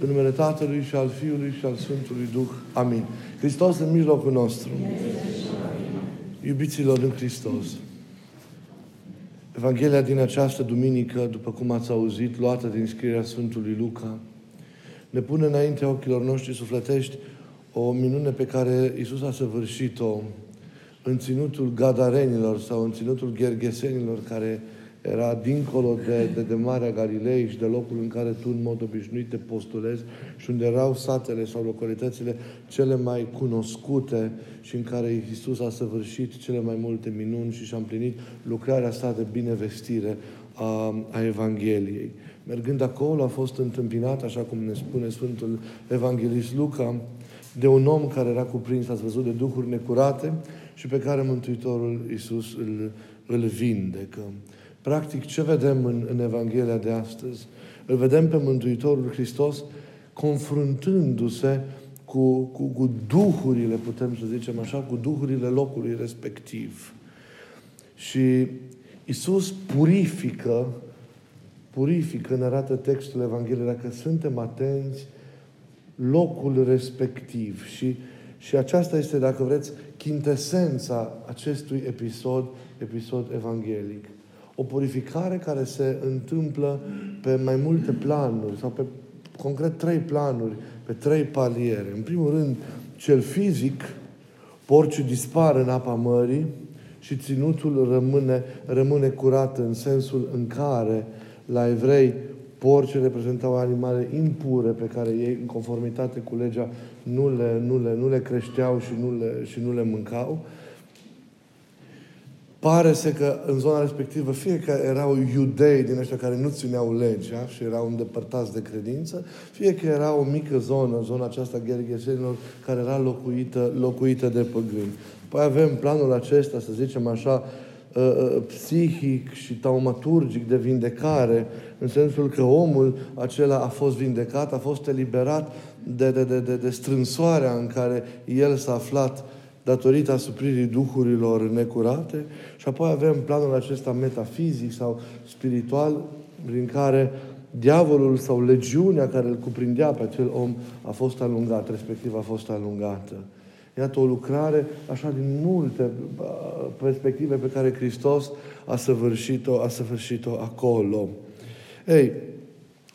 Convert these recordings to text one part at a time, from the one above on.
În numele Tatălui și al Fiului și al Sfântului Duh. Amin. Hristos în mijlocul nostru. Iubiților în Hristos. Evanghelia din această duminică, după cum ați auzit, luată din scrierea Sfântului Luca, ne pune înaintea ochilor noștri sufletești o minune pe care Isus a săvârșit-o în ținutul gadarenilor sau în ținutul gherghesenilor care era dincolo de, de, de Marea Galilei și de locul în care tu în mod obișnuit te postulezi și unde erau satele sau localitățile cele mai cunoscute și în care Iisus a săvârșit cele mai multe minuni și și-a împlinit lucrarea sa de binevestire a, a Evangheliei. Mergând acolo a fost întâmpinat, așa cum ne spune Sfântul Evanghelist Luca, de un om care era cuprins, ați văzut, de duhuri necurate și pe care Mântuitorul Iisus îl, îl vindecă. Practic, ce vedem în, în Evanghelia de astăzi? Îl vedem pe Mântuitorul Hristos confruntându-se cu, cu, cu duhurile, putem să zicem așa, cu duhurile locului respectiv. Și Isus purifică, purifică, ne arată textul Evangheliei, dacă suntem atenți, locul respectiv. Și, și aceasta este, dacă vreți, chintesența acestui episod, episod evanghelic. O purificare care se întâmplă pe mai multe planuri sau pe concret trei planuri, pe trei paliere. În primul rând, cel fizic, porcii dispar în apa mării și ținutul rămâne, rămâne curat în sensul în care la evrei porcii reprezentau animale impure pe care ei, în conformitate cu legea, nu le, nu le, nu le creșteau și nu le, și nu le mâncau. Pare să că în zona respectivă fie că erau iudei din ăștia care nu țineau legea și erau îndepărtați de credință, fie că era o mică zonă, zona aceasta Gherghesenilor, care era locuită, locuită de păgâni. Păi avem planul acesta, să zicem așa, ă, ă, psihic și taumaturgic de vindecare, în sensul că omul acela a fost vindecat, a fost eliberat de, de, de, de, de strânsoarea în care el s-a aflat datorită asupririi duhurilor necurate și apoi avem planul acesta metafizic sau spiritual prin care diavolul sau legiunea care îl cuprindea pe acel om a fost alungat, respectiv a fost alungată. Iată o lucrare așa din multe perspective pe care Hristos a săvârșit-o, a săvârșit-o acolo. Ei,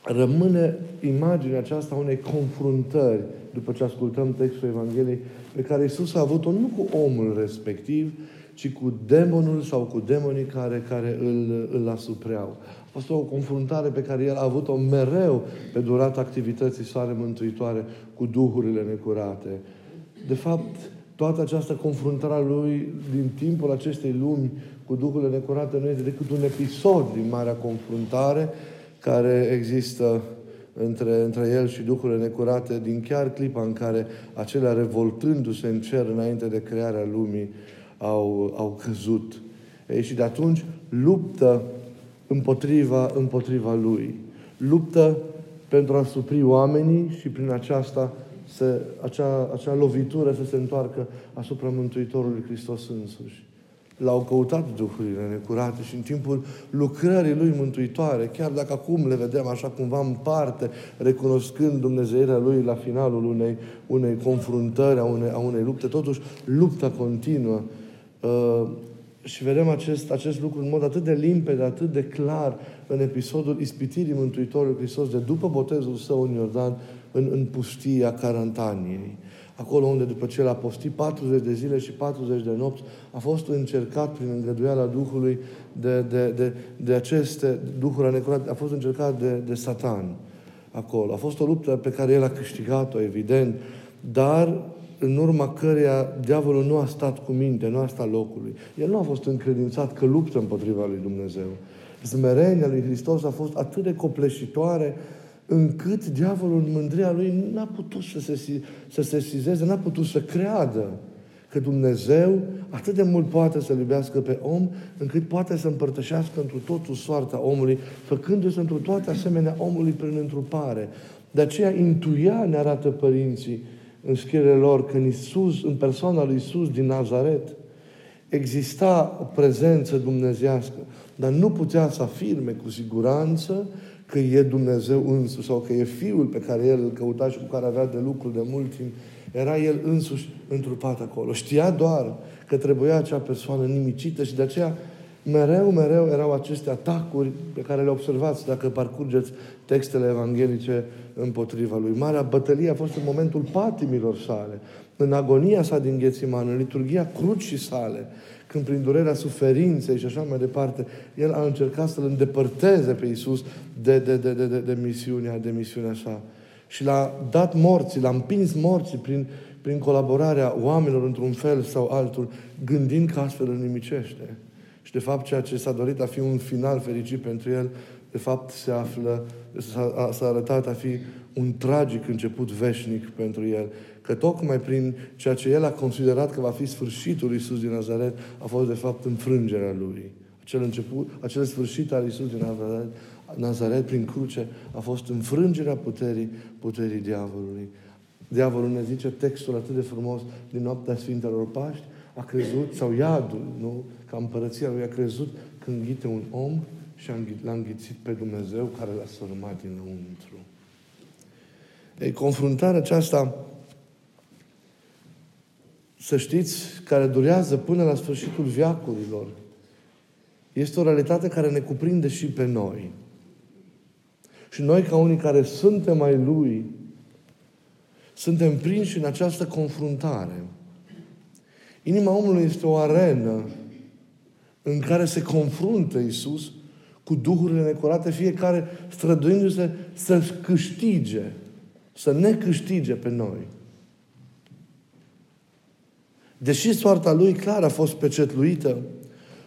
rămâne imaginea aceasta unei confruntări după ce ascultăm textul Evangheliei pe care Isus a avut-o nu cu omul respectiv, ci cu demonul sau cu demonii care, care îl, îl asupreau. A fost o confruntare pe care el a avut-o mereu pe durata activității sale mântuitoare cu duhurile necurate. De fapt, toată această confruntare a lui din timpul acestei lumi cu duhurile necurate nu este decât un episod din marea confruntare care există între, între el și duhurile necurate din chiar clipa în care acelea revoltându-se în cer înainte de crearea lumii au, au căzut. Ei, și de atunci luptă împotriva, împotriva lui. Luptă pentru a supri oamenii și prin aceasta să, acea, acea lovitură să se întoarcă asupra Mântuitorului Hristos însuși. L-au căutat duhurile necurate și în timpul lucrării Lui mântuitoare, chiar dacă acum le vedem așa cumva în parte, recunoscând Dumnezeirea Lui la finalul unei, unei confruntări, a unei, a unei lupte, totuși lupta continuă. Uh, și vedem acest, acest lucru în mod atât de limpede, atât de clar în episodul ispitirii Mântuitorului Hristos de după botezul său în Iordan, în, în pustia Carantaniei. Acolo unde după ce l-a postit 40 de zile și 40 de nopți, a fost încercat prin îngăduiala Duhului de, de, de, de aceste duhuri necurate, a fost încercat de, de Satan acolo. A fost o luptă pe care el a câștigat-o, evident, dar în urma căreia diavolul nu a stat cu minte, nu a stat locului. El nu a fost încredințat că luptă împotriva lui Dumnezeu. Zmerenia lui Hristos a fost atât de copleșitoare încât diavolul în mândria lui n-a putut să se, să se sizeze, n-a putut să creadă că Dumnezeu atât de mult poate să iubească pe om, încât poate să împărtășească întru totul soarta omului, făcându-se întru toate asemenea omului prin întrupare. De aceea intuia, ne arată părinții în scrierile lor, că în Isus, în persoana lui Isus din Nazaret, exista o prezență dumnezească, dar nu putea să afirme cu siguranță că e Dumnezeu însuși sau că e Fiul pe care El îl căuta și cu care avea de lucru de mult timp, era El însuși întrupat acolo. Știa doar că trebuia acea persoană nimicită și de aceea mereu, mereu erau aceste atacuri pe care le observați dacă parcurgeți textele evanghelice împotriva lui. Marea bătălie a fost în momentul patimilor sale, în agonia sa din Ghețiman, în liturgia crucii sale, când prin durerea suferinței și așa mai departe, el a încercat să-L îndepărteze pe Iisus de, de, de, de, de, de misiunea, de misiunea sa. Și l-a dat morții, l-a împins morții prin, prin colaborarea oamenilor într-un fel sau altul, gândind că astfel îl nimicește. Și de fapt ceea ce s-a dorit a fi un final fericit pentru el, de fapt se află, s-a, s-a arătat a fi un tragic început veșnic pentru el. Că tocmai prin ceea ce el a considerat că va fi sfârșitul lui Iisus din Nazaret, a fost de fapt înfrângerea lui. Acel început, acel sfârșit al Iisus din Nazaret, Nazaret prin cruce a fost înfrângerea puterii, puterii diavolului. Diavolul ne zice textul atât de frumos din noaptea Sfintelor Paști, a crezut, sau iadul, nu? Ca împărăția lui a crezut când înghite un om și l-a înghițit pe Dumnezeu care l-a sărmat dinăuntru. Ei, confruntarea aceasta, să știți, care durează până la sfârșitul viacurilor, este o realitate care ne cuprinde și pe noi. Și noi, ca unii care suntem mai Lui, suntem prinși în această confruntare. Inima omului este o arenă în care se confruntă Isus cu duhurile necurate, fiecare străduindu-se să câștige, să ne câștige pe noi. Deși soarta lui clar a fost pecetluită,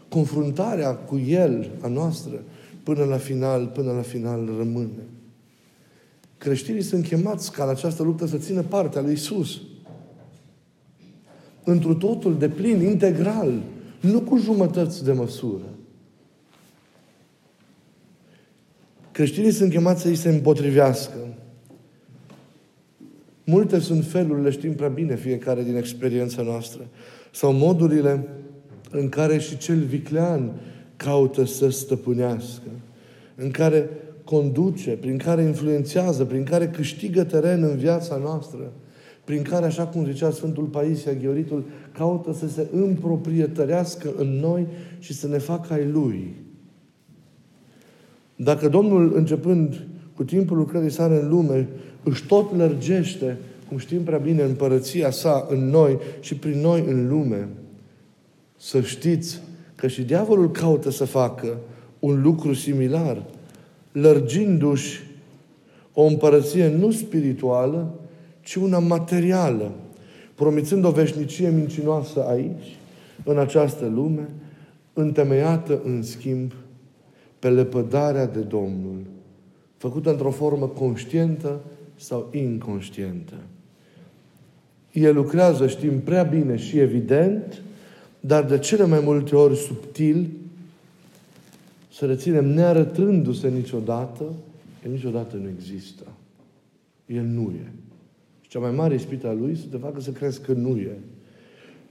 confruntarea cu el, a noastră, până la final, până la final rămâne. Creștinii sunt chemați ca la această luptă să țină partea lui Isus. Întru totul, de plin, integral, nu cu jumătăți de măsură. Creștinii sunt chemați să îi se împotrivească. Multe sunt felurile, știm prea bine fiecare din experiența noastră, sau modurile în care și cel viclean caută să stăpânească, în care conduce, prin care influențează, prin care câștigă teren în viața noastră, prin care, așa cum zicea Sfântul Paisia Gheoritul, caută să se împroprietărească în noi și să ne facă ai Lui. Dacă Domnul, începând cu timpul lucrării sale în lume, își tot lărgește, cum știm prea bine, împărăția sa în noi și prin noi în lume, să știți că și diavolul caută să facă un lucru similar, lărgindu-și o împărăție nu spirituală, ci una materială, promițând o veșnicie mincinoasă aici, în această lume, întemeiată, în schimb, pe lepădarea de Domnul, făcută într-o formă conștientă sau inconștientă. El lucrează, știm prea bine și evident, dar de cele mai multe ori subtil, să reținem nearătându-se niciodată, el niciodată nu există. El nu e. Și cea mai mare ispită a lui să te facă să crezi că nu e.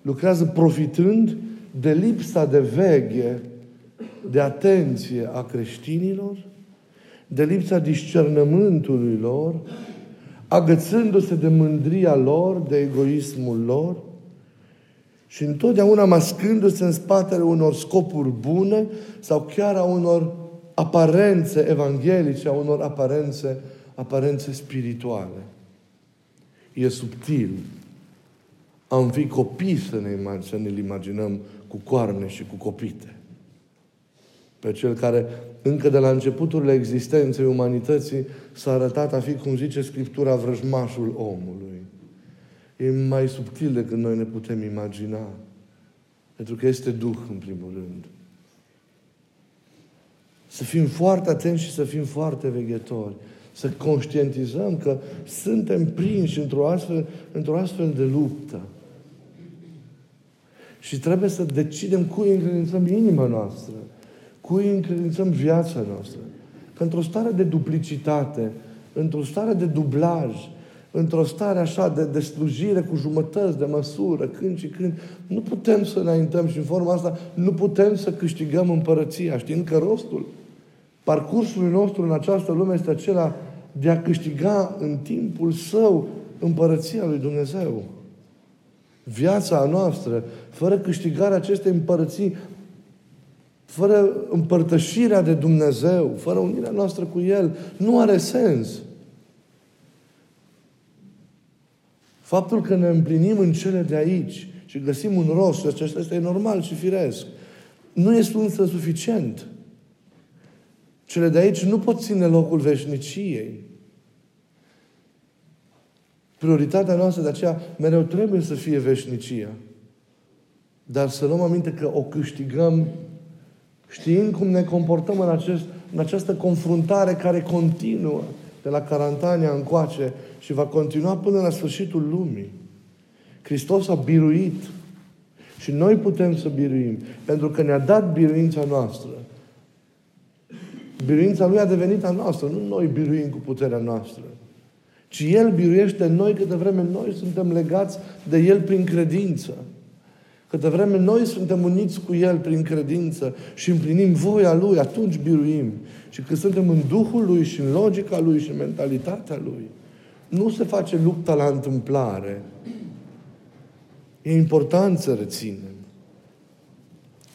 Lucrează profitând de lipsa de veghe, de atenție a creștinilor, de lipsa discernământului lor, agățându-se de mândria lor, de egoismul lor, și întotdeauna mascându-se în spatele unor scopuri bune sau chiar a unor aparențe evanghelice, a unor aparențe, aparențe spirituale. E subtil. Am fi copii să ne, să ne imaginăm cu coarne și cu copite. Pe cel care încă de la începuturile existenței umanității s-a arătat a fi, cum zice Scriptura, vrăjmașul omului e mai subtil decât noi ne putem imagina. Pentru că este Duh, în primul rând. Să fim foarte atenți și să fim foarte veghetori. Să conștientizăm că suntem prinși într-o astfel, într-o astfel de luptă. Și trebuie să decidem cui încredințăm inima noastră, cui încredințăm viața noastră. Că într-o stare de duplicitate, într-o stare de dublaj, într-o stare așa de, de slujire cu jumătăți de măsură, când și când, nu putem să înaintăm și în forma asta nu putem să câștigăm împărăția, știind că rostul Parcursul nostru în această lume este acela de a câștiga în timpul său împărăția lui Dumnezeu. Viața noastră, fără câștigarea acestei împărății, fără împărtășirea de Dumnezeu, fără unirea noastră cu El, nu are sens. Faptul că ne împlinim în cele de aici și găsim un rost, acesta este normal și firesc, nu este însă suficient. Cele de aici nu pot ține locul veșniciei. Prioritatea noastră de aceea mereu trebuie să fie veșnicia. Dar să luăm aminte că o câștigăm știind cum ne comportăm în, acest, în această confruntare care continuă de la Carantania încoace și va continua până la sfârșitul lumii. Hristos a biruit și noi putem să biruim pentru că ne-a dat biruința noastră. Biruința Lui a devenit a noastră. Nu noi biruim cu puterea noastră. Ci El biruiește noi câte vreme noi suntem legați de El prin credință. Câte vreme noi suntem uniți cu El prin credință și împlinim voia Lui, atunci biruim. Și când suntem în Duhul Lui și în logica Lui și în mentalitatea Lui, nu se face lupta la întâmplare. E important să reținem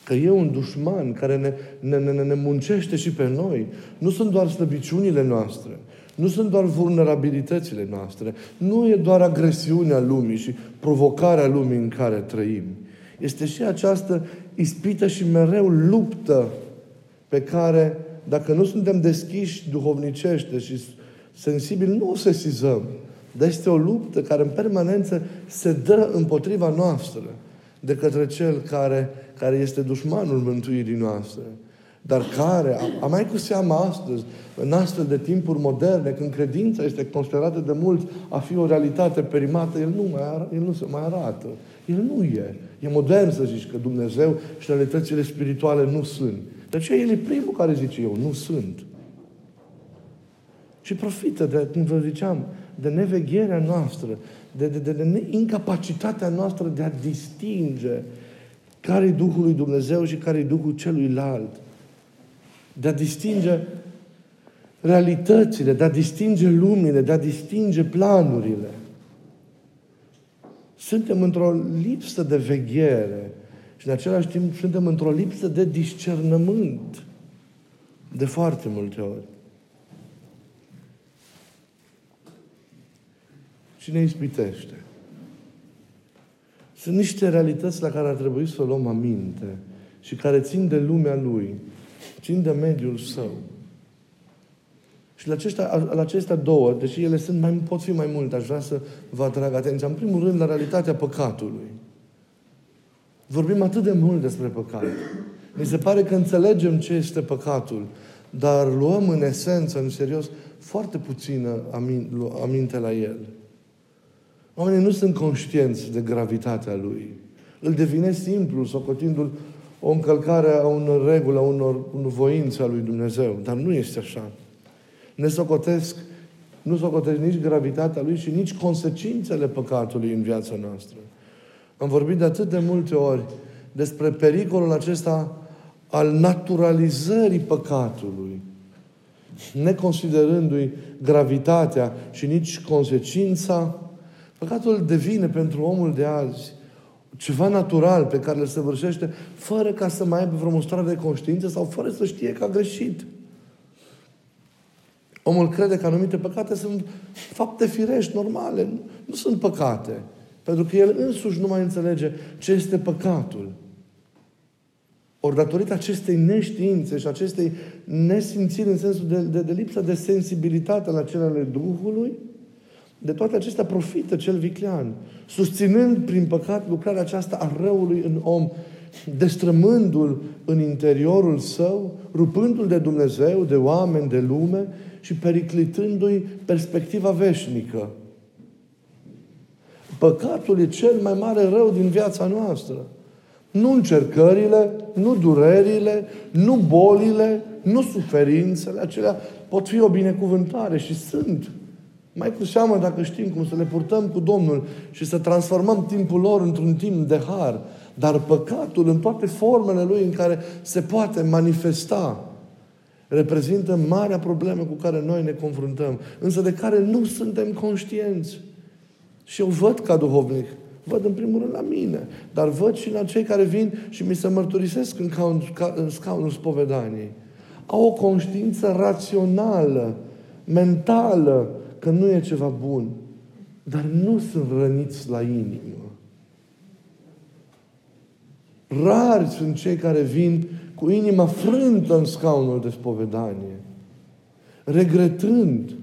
că e un dușman care ne, ne, ne, ne muncește și pe noi. Nu sunt doar slăbiciunile noastre. Nu sunt doar vulnerabilitățile noastre. Nu e doar agresiunea lumii și provocarea lumii în care trăim. Este și această ispită și mereu luptă pe care, dacă nu suntem deschiși duhovnicește și sensibili, nu o sesizăm. Dar este o luptă care în permanență se dă împotriva noastră de către Cel care, care este dușmanul mântuirii noastre. Dar care, a mai cu seama astăzi, în astfel de timpuri moderne, când credința este considerată de mulți a fi o realitate perimată, el nu, mai ar- el nu se mai arată. El nu e. E modern să zici că Dumnezeu și realitățile spirituale nu sunt. De aceea el e primul care zice eu, nu sunt. Și profită de, cum vă ziceam, de nevegherea noastră, de, de, de, de incapacitatea noastră de a distinge care e Duhul lui Dumnezeu și care e Duhul celuilalt. De a distinge realitățile, de a distinge lumile, de a distinge planurile. Suntem într-o lipsă de veghere și în același timp suntem într-o lipsă de discernământ de foarte multe ori. și ne ispitește. Sunt niște realități la care ar trebui să luăm aminte și care țin de lumea Lui, țin de mediul Său. Și la acestea, la acestea două, deși ele sunt mai, pot fi mai multe, aș vrea să vă atrag atenția. În primul rând, la realitatea păcatului. Vorbim atât de mult despre păcat. Mi se pare că înțelegem ce este păcatul, dar luăm în esență, în serios, foarte puțină aminte la el. Oamenii nu sunt conștienți de gravitatea lui. Îl devine simplu, socotindu-l o încălcare a unor reguli, a unor, unor voințe a lui Dumnezeu. Dar nu este așa. Ne socotesc, nu socotesc nici gravitatea lui și nici consecințele păcatului în viața noastră. Am vorbit de atât de multe ori despre pericolul acesta al naturalizării păcatului, neconsiderându-i gravitatea și nici consecința Păcatul devine pentru omul de azi ceva natural pe care îl săvârșește fără ca să mai aibă vreo mostrare de conștiință sau fără să știe că a greșit. Omul crede că anumite păcate sunt fapte firești, normale. Nu, nu sunt păcate. Pentru că el însuși nu mai înțelege ce este păcatul. Ori datorită acestei neștiințe și acestei nesimțiri în sensul de, de, de lipsa de sensibilitate la celele Duhului, de toate acestea profită cel viclean, susținând prin păcat lucrarea aceasta a răului în om, destrămându-l în interiorul său, rupându-l de Dumnezeu, de oameni, de lume și periclitându-i perspectiva veșnică. Păcatul e cel mai mare rău din viața noastră. Nu încercările, nu durerile, nu bolile, nu suferințele, acelea pot fi o binecuvântare și sunt mai cu seamă dacă știm cum să le purtăm cu Domnul și să transformăm timpul lor într-un timp de har. Dar păcatul în toate formele lui în care se poate manifesta reprezintă marea problemă cu care noi ne confruntăm, însă de care nu suntem conștienți. Și eu văd ca duhovnic, văd în primul rând la mine, dar văd și la cei care vin și mi se mărturisesc în, ca, în scaunul spovedaniei. Au o conștiință rațională, mentală, că nu e ceva bun, dar nu sunt răniți la inimă. Rari sunt cei care vin cu inima frântă în scaunul de spovedanie, regretând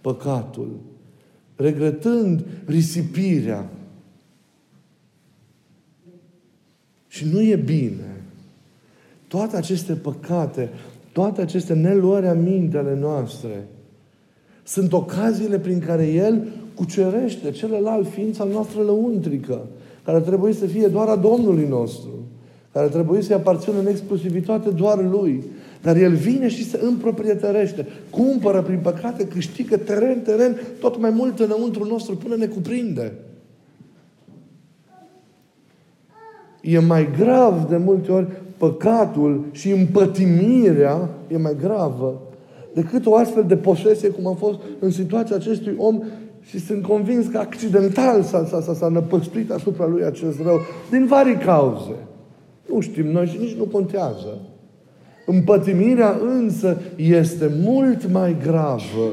păcatul, regretând risipirea. Și nu e bine. Toate aceste păcate, toate aceste neluări aminte ale noastre, sunt ocaziile prin care El cucerește celălalt ființa noastră lăuntrică, care trebuie să fie doar a Domnului nostru, care trebuie să-i aparțină în exclusivitate doar Lui. Dar El vine și se împroprietărește, cumpără prin păcate, câștigă teren, teren, tot mai mult înăuntru nostru până ne cuprinde. E mai grav de multe ori păcatul și împătimirea e mai gravă decât o astfel de posesie cum a fost în situația acestui om și sunt convins că accidental s-a, s-a, s-a, s-a năpăstuit asupra lui acest rău, din vari cauze. Nu știm noi și nici nu contează. Împătimirea însă este mult mai gravă.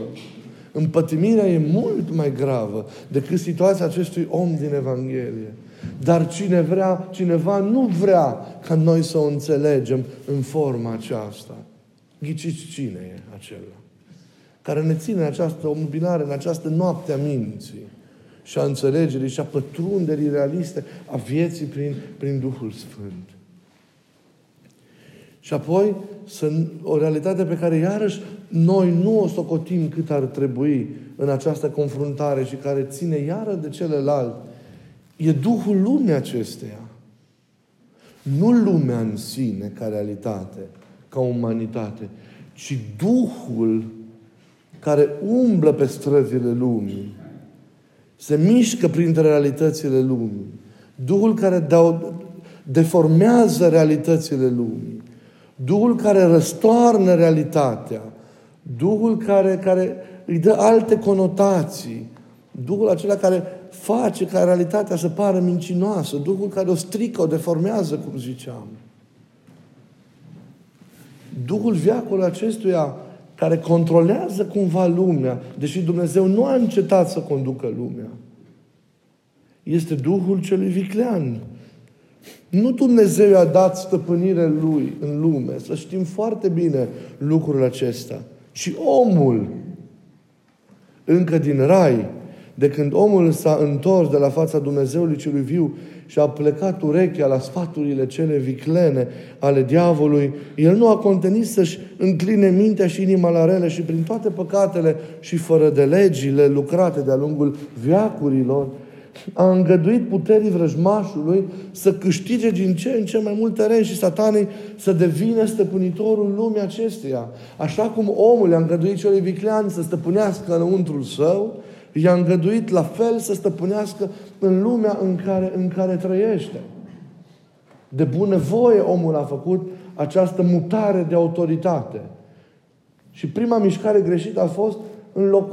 Împătimirea e mult mai gravă decât situația acestui om din Evanghelie. Dar cine vrea, cineva nu vrea ca noi să o înțelegem în forma aceasta. Ghiciți cine e acela? Care ne ține în această omubilare, în această noapte a minții și a înțelegerii și a pătrunderii realiste a vieții prin, prin Duhul Sfânt. Și apoi, sunt o realitate pe care iarăși noi nu o socotim cât ar trebui în această confruntare și care ține iară de celălalt, e Duhul lumii acesteia. Nu lumea în sine ca realitate, ca umanitate, ci Duhul care umblă pe străzile lumii, se mișcă printre realitățile lumii. Duhul care deformează realitățile lumii. Duhul care răstoarnă realitatea. Duhul care, care îi dă alte conotații. Duhul acela care face ca realitatea să pară mincinoasă. Duhul care o strică, o deformează, cum ziceam. Duhul viacul acestuia care controlează cumva lumea, deși Dumnezeu nu a încetat să conducă lumea, este Duhul celui viclean. Nu Dumnezeu i-a dat stăpânire lui în lume, să știm foarte bine lucrul acesta, ci omul, încă din rai, de când omul s-a întors de la fața Dumnezeului celui viu și a plecat urechea la sfaturile cele viclene ale diavolului, el nu a contenit să-și încline mintea și inima la rele și prin toate păcatele și fără de legile lucrate de-a lungul viacurilor, a îngăduit puterii vrăjmașului să câștige din ce în ce mai mult teren și satanei să devină stăpânitorul lumii acesteia. Așa cum omul a îngăduit celui viclean să stăpânească înăuntrul său, i-a îngăduit la fel să stăpânească în lumea în care, în care trăiește. De bunăvoie omul a făcut această mutare de autoritate. Și prima mișcare greșită a fost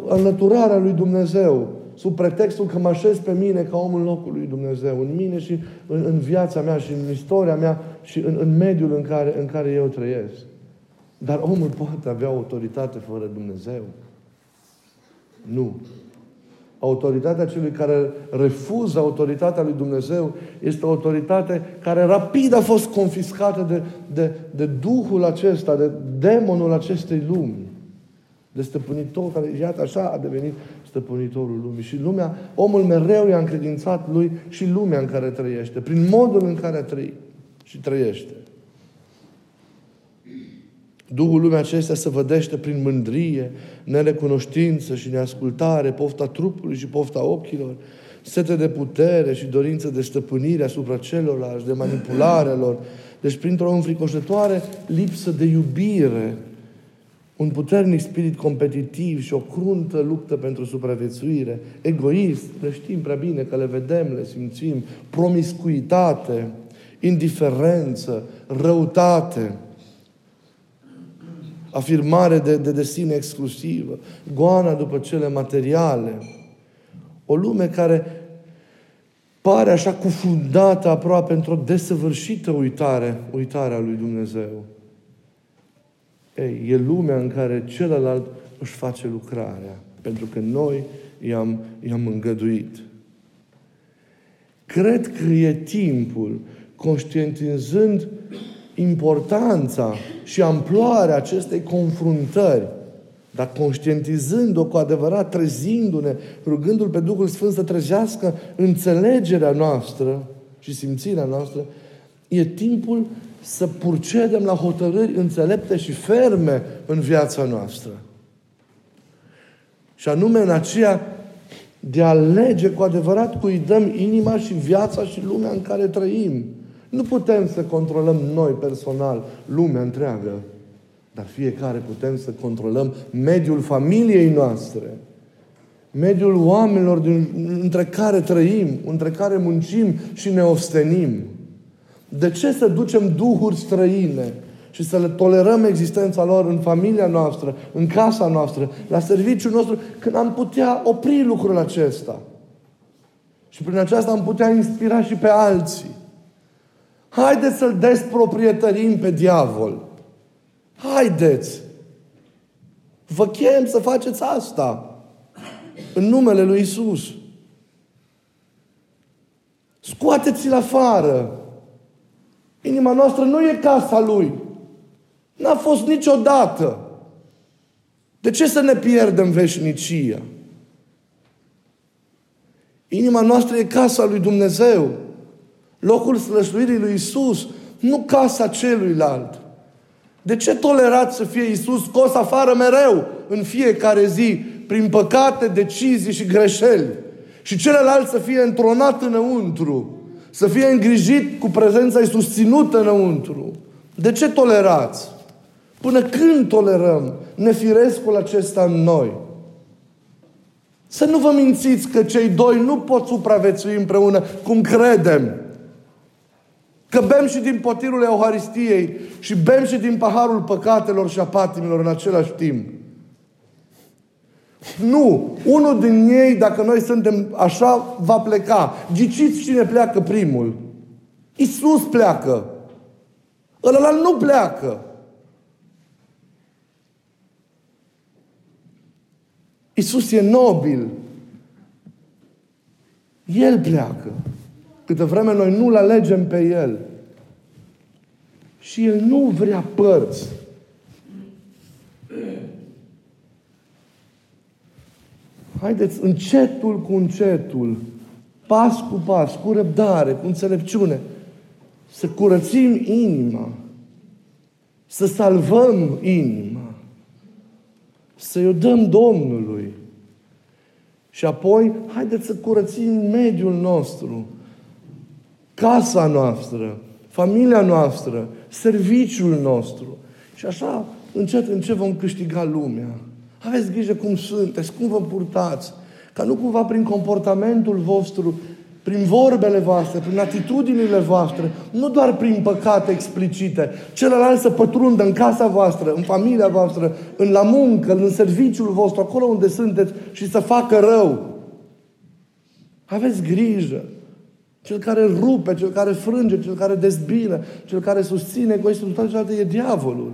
înlăturarea lui Dumnezeu, sub pretextul că mă așez pe mine ca om în locul lui Dumnezeu, în mine și în, în viața mea și în istoria mea și în, în mediul în care, în care eu trăiesc. Dar omul poate avea autoritate fără Dumnezeu? Nu. Autoritatea celui care refuză autoritatea lui Dumnezeu este o autoritate care rapid a fost confiscată de, de, de Duhul acesta, de demonul acestei lumi. De stăpânitor, care, iată, așa a devenit stăpânitorul lumii. Și lumea, omul mereu i-a încredințat lui și lumea în care trăiește, prin modul în care a trăit și trăiește. Duhul lumea acestea se vădește prin mândrie, nerecunoștință și neascultare, pofta trupului și pofta ochilor, sete de putere și dorință de stăpânire asupra celorlalți, de manipulare lor. Deci printr-o înfricoșătoare lipsă de iubire, un puternic spirit competitiv și o cruntă luptă pentru supraviețuire, egoist, le știm prea bine că le vedem, le simțim, promiscuitate, indiferență, răutate – afirmare de, de, de sine exclusivă, goana după cele materiale. O lume care pare așa cufundată aproape într-o desăvârșită uitare, uitarea lui Dumnezeu. Ei, e lumea în care celălalt își face lucrarea, pentru că noi i-am, i-am îngăduit. Cred că e timpul, conștientizând importanța și amploarea acestei confruntări, dar conștientizând-o cu adevărat, trezindu-ne, rugându-L pe Duhul Sfânt să trezească înțelegerea noastră și simțirea noastră, e timpul să purcedem la hotărâri înțelepte și ferme în viața noastră. Și anume în aceea de a alege cu adevărat cui dăm inima și viața și lumea în care trăim. Nu putem să controlăm noi personal lumea întreagă, dar fiecare putem să controlăm mediul familiei noastre, mediul oamenilor din, între care trăim, între care muncim și ne ostenim. De ce să ducem duhuri străine și să le tolerăm existența lor în familia noastră, în casa noastră, la serviciul nostru, când am putea opri lucrul acesta? Și prin aceasta am putea inspira și pe alții. Haideți să-l desproprietărim pe diavol. Haideți! Vă chem să faceți asta. În numele lui Isus. Scoateți-l afară. Inima noastră nu e casa lui. N-a fost niciodată. De ce să ne pierdem veșnicia? Inima noastră e casa lui Dumnezeu. Locul slășluirii lui Isus, nu casa celuilalt. De ce tolerați să fie Isus scos afară mereu, în fiecare zi, prin păcate, decizii și greșeli? Și celălalt să fie întronat înăuntru, să fie îngrijit cu prezența susținută înăuntru. De ce tolerați? Până când tolerăm nefirescul acesta în noi? Să nu vă mințiți că cei doi nu pot supraviețui împreună cum credem. Că bem și din potirul Euharistiei și bem și din paharul păcatelor și a patimilor în același timp. Nu! Unul din ei, dacă noi suntem așa, va pleca. Ghiciți cine pleacă primul. Isus pleacă. Ăla nu pleacă. Isus e nobil. El pleacă. Câte vreme noi nu-L alegem pe El. Și El nu vrea părți. Haideți încetul cu încetul, pas cu pas, cu răbdare, cu înțelepciune, să curățim inima, să salvăm inima, să-i o dăm Domnului. Și apoi, haideți să curățim mediul nostru, casa noastră, familia noastră, serviciul nostru. Și așa, încet, încet vom câștiga lumea. Aveți grijă cum sunteți, cum vă purtați, ca nu cumva prin comportamentul vostru, prin vorbele voastre, prin atitudinile voastre, nu doar prin păcate explicite, celălalt să pătrundă în casa voastră, în familia voastră, în la muncă, în serviciul vostru, acolo unde sunteți și să facă rău. Aveți grijă. Cel care rupe, cel care frânge, cel care dezbină, cel care susține egoistul, toate celelalte e diavolul.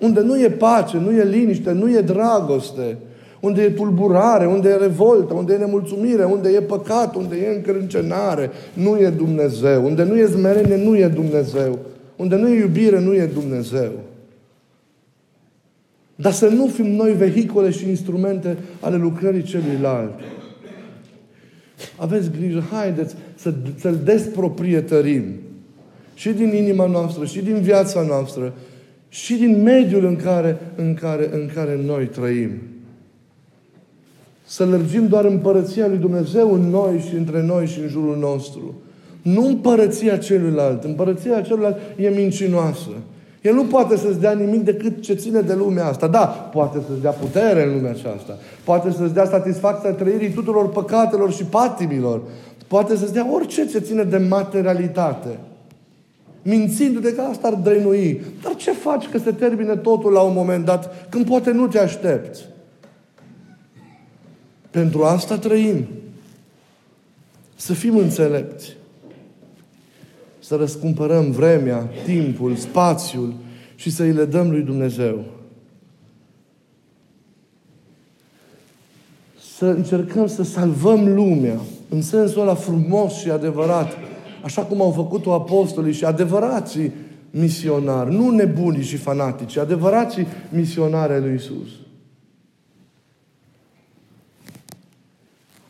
Unde nu e pace, nu e liniște, nu e dragoste, unde e tulburare, unde e revoltă, unde e nemulțumire, unde e păcat, unde e încrâncenare, nu e Dumnezeu. Unde nu e zmerenie, nu e Dumnezeu. Unde nu e iubire, nu e Dumnezeu. Dar să nu fim noi vehicole și instrumente ale lucrării celuilalt. Aveți grijă, haideți să, să-L desproprietărim. Și din inima noastră, și din viața noastră, și din mediul în care, în care, în care noi trăim. Să lărgim doar împărăția lui Dumnezeu în noi și între noi și în jurul nostru. Nu împărăția celuilalt. Împărăția celuilalt e mincinoasă. El nu poate să-ți dea nimic decât ce ține de lumea asta. Da, poate să-ți dea putere în lumea aceasta. Poate să-ți dea satisfacția trăirii tuturor păcatelor și patimilor. Poate să-ți dea orice ce ține de materialitate. mințindu-te că asta ar drăinui. Dar ce faci că se termine totul la un moment dat, când poate nu te aștepți? Pentru asta trăim. Să fim înțelepți. Să răscumpărăm vremea, timpul, spațiul și să îi le dăm lui Dumnezeu. Să încercăm să salvăm lumea în sensul ăla frumos și adevărat, așa cum au făcut-o apostolii și adevărații misionari, nu nebunii și fanatici, adevărații misionari ai lui Isus.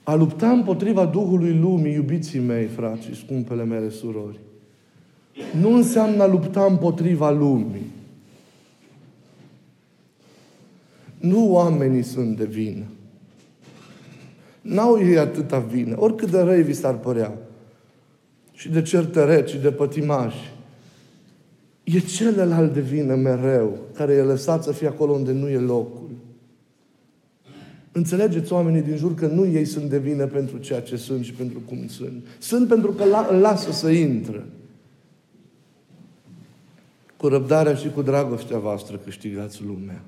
A lupta împotriva Duhului Lumii, iubiții mei, frați și scumpele mele surori, nu înseamnă a lupta împotriva lumii. Nu oamenii sunt de vină. N-au ei atâta vină. Oricât de răi vi s-ar părea. Și de certăreți și de pătimași. E celălalt de vină mereu, care e lăsat să fie acolo unde nu e locul. Înțelegeți oamenii din jur că nu ei sunt de vină pentru ceea ce sunt și pentru cum sunt. Sunt pentru că îl lasă să intre. Cu răbdarea și cu dragostea voastră câștigați lumea.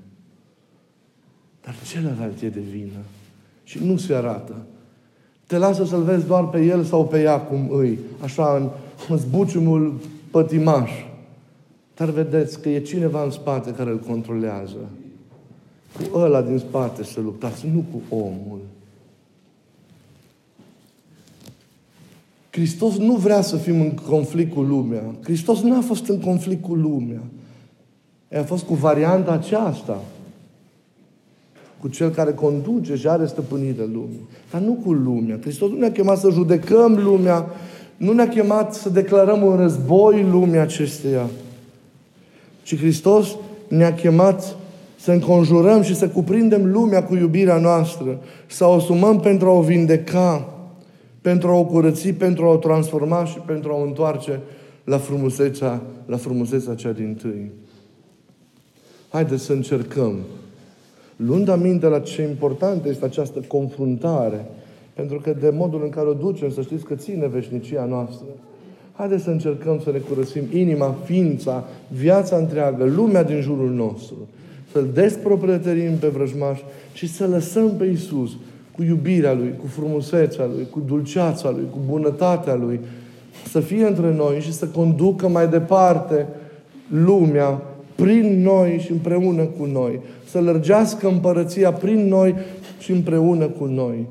Dar celălalt e de vină și nu se arată. Te lasă să-l vezi doar pe el sau pe ea cum îi, așa în, în zbuciumul pătimaș. Dar vedeți că e cineva în spate care îl controlează. Cu ăla din spate să luptați, nu cu omul. Hristos nu vrea să fim în conflict cu lumea. Hristos nu a fost în conflict cu lumea. a fost cu varianta aceasta cu cel care conduce și are stăpânire lumii. Dar nu cu lumea. Hristos nu ne-a chemat să judecăm lumea, nu ne-a chemat să declarăm un război lumea acesteia. Ci Hristos ne-a chemat să înconjurăm și să cuprindem lumea cu iubirea noastră, să o asumăm pentru a o vindeca, pentru a o curăți, pentru a o transforma și pentru a o întoarce la frumusețea, la frumusețea cea din tâi. Haideți să încercăm luând aminte la ce importantă este această confruntare, pentru că de modul în care o ducem, să știți că ține veșnicia noastră. Haideți să încercăm să ne curățim inima, ființa, viața întreagă, lumea din jurul nostru. Să-L desproprietărim pe vrăjmaș și să lăsăm pe Iisus cu iubirea Lui, cu frumusețea Lui, cu dulceața Lui, cu bunătatea Lui, să fie între noi și să conducă mai departe lumea prin noi și împreună cu noi. Să lărgească împărăția prin noi și împreună cu noi.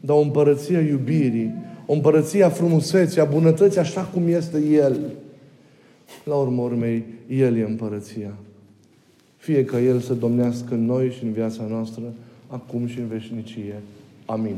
Dar o împărăție a iubirii, o împărăție a frumuseții, a bunătății, așa cum este El. La urmă urmei, El e împărăția. Fie ca El să domnească în noi și în viața noastră, acum și în veșnicie. Amin.